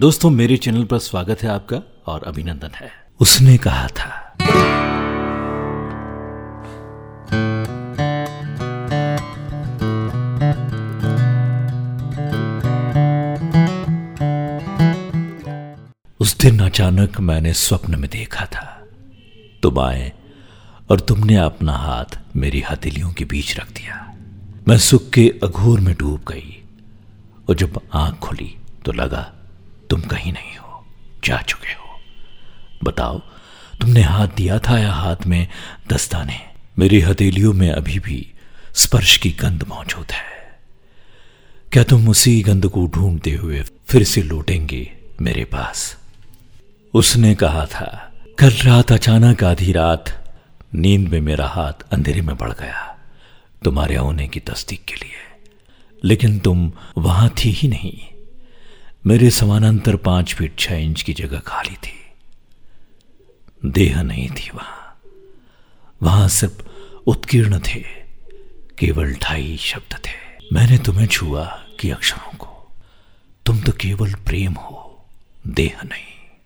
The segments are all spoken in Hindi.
दोस्तों, मेरे चैनल पर स्वागत है आपका और अभिनंदन है। उसने कहा था। उस दिन अचानक मैंने स्वप्न में देखा था। तुम आए और तुमने अपना हाथ मेरी हथेलियों के बीच रख दिया। मैं सुख के अघोर में डूब गई और जब आँख खुली तो लगा तुम कहीं नहीं हो, जा चुके हो। बताओ, तुमने हाथ दिया था या हाथ में दस्ताने? मेरी हथेलियों में अभी भी स्पर्श की गंध मौजूद है। क्या तुम उसी गंध को ढूंढते हुए फिर से लौटेंगे मेरे पास? उसने कहा था, कल रात अचानक आधी रात नींद में मेरा हाथ अंधेरे में बढ़ गया, तुम्हारे होने की तस्दीक के लिए। लेकिन तुम वहाँ थी ही नहीं। मेरे समानांतर पाँच फीट छह इंच की जगह खाली थी। देह नहीं थी वहाँ। वहाँ सिर्फ़ उत्कीर्ण थे, केवल ढाई शब्द थे। मैंने तुम्हें छुआ कि अक्षरों को। तुम तो केवल प्रेम हो, देह नहीं।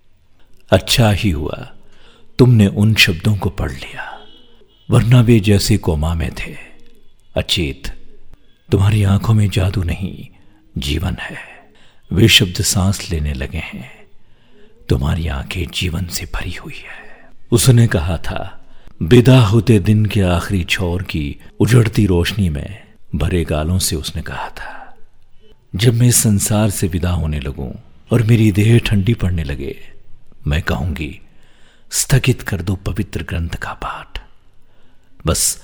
अच्छा ही हुआ, तुमने उन शब्दों को पढ़ लिया, वरना वे जैसे कोमा में थे। अचेत, तुम्हारी आँखों में जादू नहीं, जीवन है। वे शब्द सांस लेने लगे हैं। तुम्हारी आँखें जीवन से भरी हुई है। उसने कहा था, विदा होते दिन के आखिरी छोर की उजड़ती रोशनी में भरे गालों से उसने कहा था, जब मैं इस संसार से विदा होने लगूं और मेरी देह ठंडी पड़ने लगे, मैं कहूँगी, स्थगित कर दो पवित्र ग्रंथ का पाठ। बस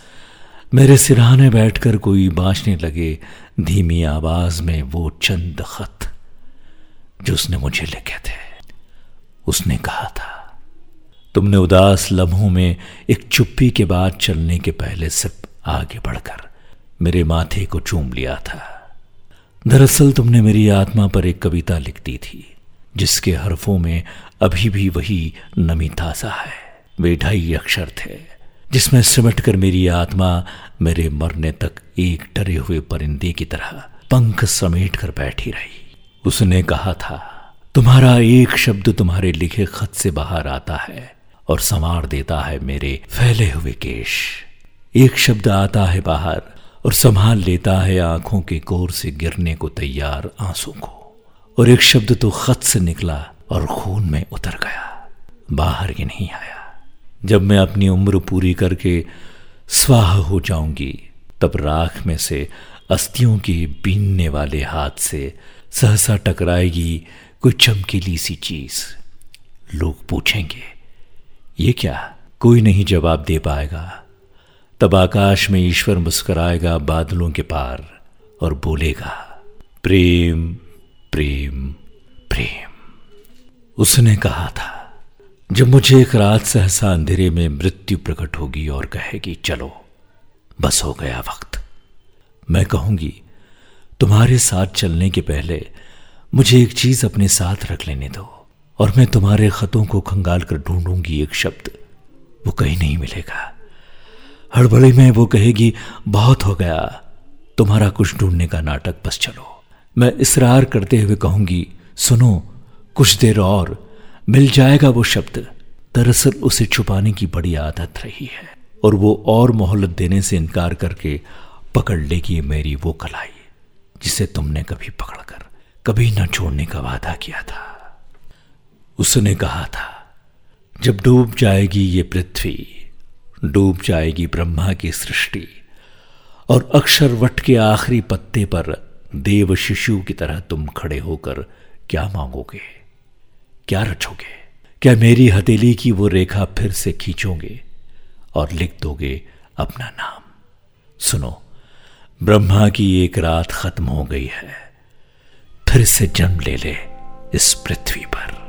मेरे सिरहाने बैठकर कोई बांचने लगे, धीमी आवाज़ में वो चंद खत जो उसने मुझे लिखे थे। उसने कहा था, तुमने उदास लम्हों में एक चुप्पी के बाद चलने के पहले सिर्फ़ आगे बढ़कर मेरे माथे को चूम लिया था। दरअसल तुमने मेरी आत्मा पर एक कविता लिख दी थी, जिसके हरफों में अभी भी वही नमी ताज़ा है। वे ढाई अक्षर थे, जिसमें सिमट कर मेरी आत्मा मेरे मरने तक एक डरे हुए परिंदे की तरह पंख समेट कर बैठी रही। उसने कहा था, तुम्हारा एक शब्द तुम्हारे लिखे खत से बाहर आता है और संवार देता है मेरे फैले हुए केश। एक शब्द आता है बाहर और संभाल लेता है आँखों के कोर से गिरने को तैयार आँसू को। और एक शब्द तो खत से निकला और खून में उतर गया, बाहर ही नहीं आया। जब मैं अपनी उम्र पूरी करके स्वाह हो जाऊँगी, तब राख में से अस्थियों के बीनने वाले हाथ से सहसा टकराएगी कोई चमकीली सी चीज़। लोग पूछेंगे, ये क्या? कोई नहीं जवाब दे पाएगा। तब आकाश में ईश्वर मुस्कराएगा बादलों के पार और बोलेगा, प्रेम प्रेम प्रेम। उसने कहा था, जब मुझे एक रात सहसा अंधेरे में मृत्यु प्रकट होगी और कहेगी, चलो, बस हो गया वक्त। मैं कहूँगी तुम्हारे साथ चलने के पहले मुझे एक चीज़ अपने साथ रख लेने दो, और मैं तुम्हारे खतों को खंगाल कर ढूंढूँगी एक शब्द। वो कहीं नहीं मिलेगा। हड़बड़ी में वो कहेगी, बहुत हो गया। तुम्हारा कुछ ढूँढने का नाटक बस चलो। मैं इसरार करते हुए कहूँगी, सुनो, कुछ देर और, मिल जाएगा वो शब्द। दरअसल उसे छुपाने की बड़ी आदत रही है, और वो और मोहल्लत देने से इनकार करके पकड़ लेगी मेरी वो कलाई। जिसे तुमने कभी पकड़कर कभी न छोड़ने का वादा किया था। उसने कहा था, जब डूब जाएगी ये पृथ्वी, डूब जाएगी ब्रह्मा की सृष्टि, और अक्षर वट के आखिरी पत्ते पर देव शिशु की तरह तुम खड़े होकर क्या मांगोगे? क्या रचोगे? क्या मेरी हथेली की वो रेखा फिर से खींचोगे और लिख दोगे अपना नाम? सुनो ब्रह्मा की एक रात खत्म हो गई है। फिर से जन्म ले ले इस पृथ्वी पर।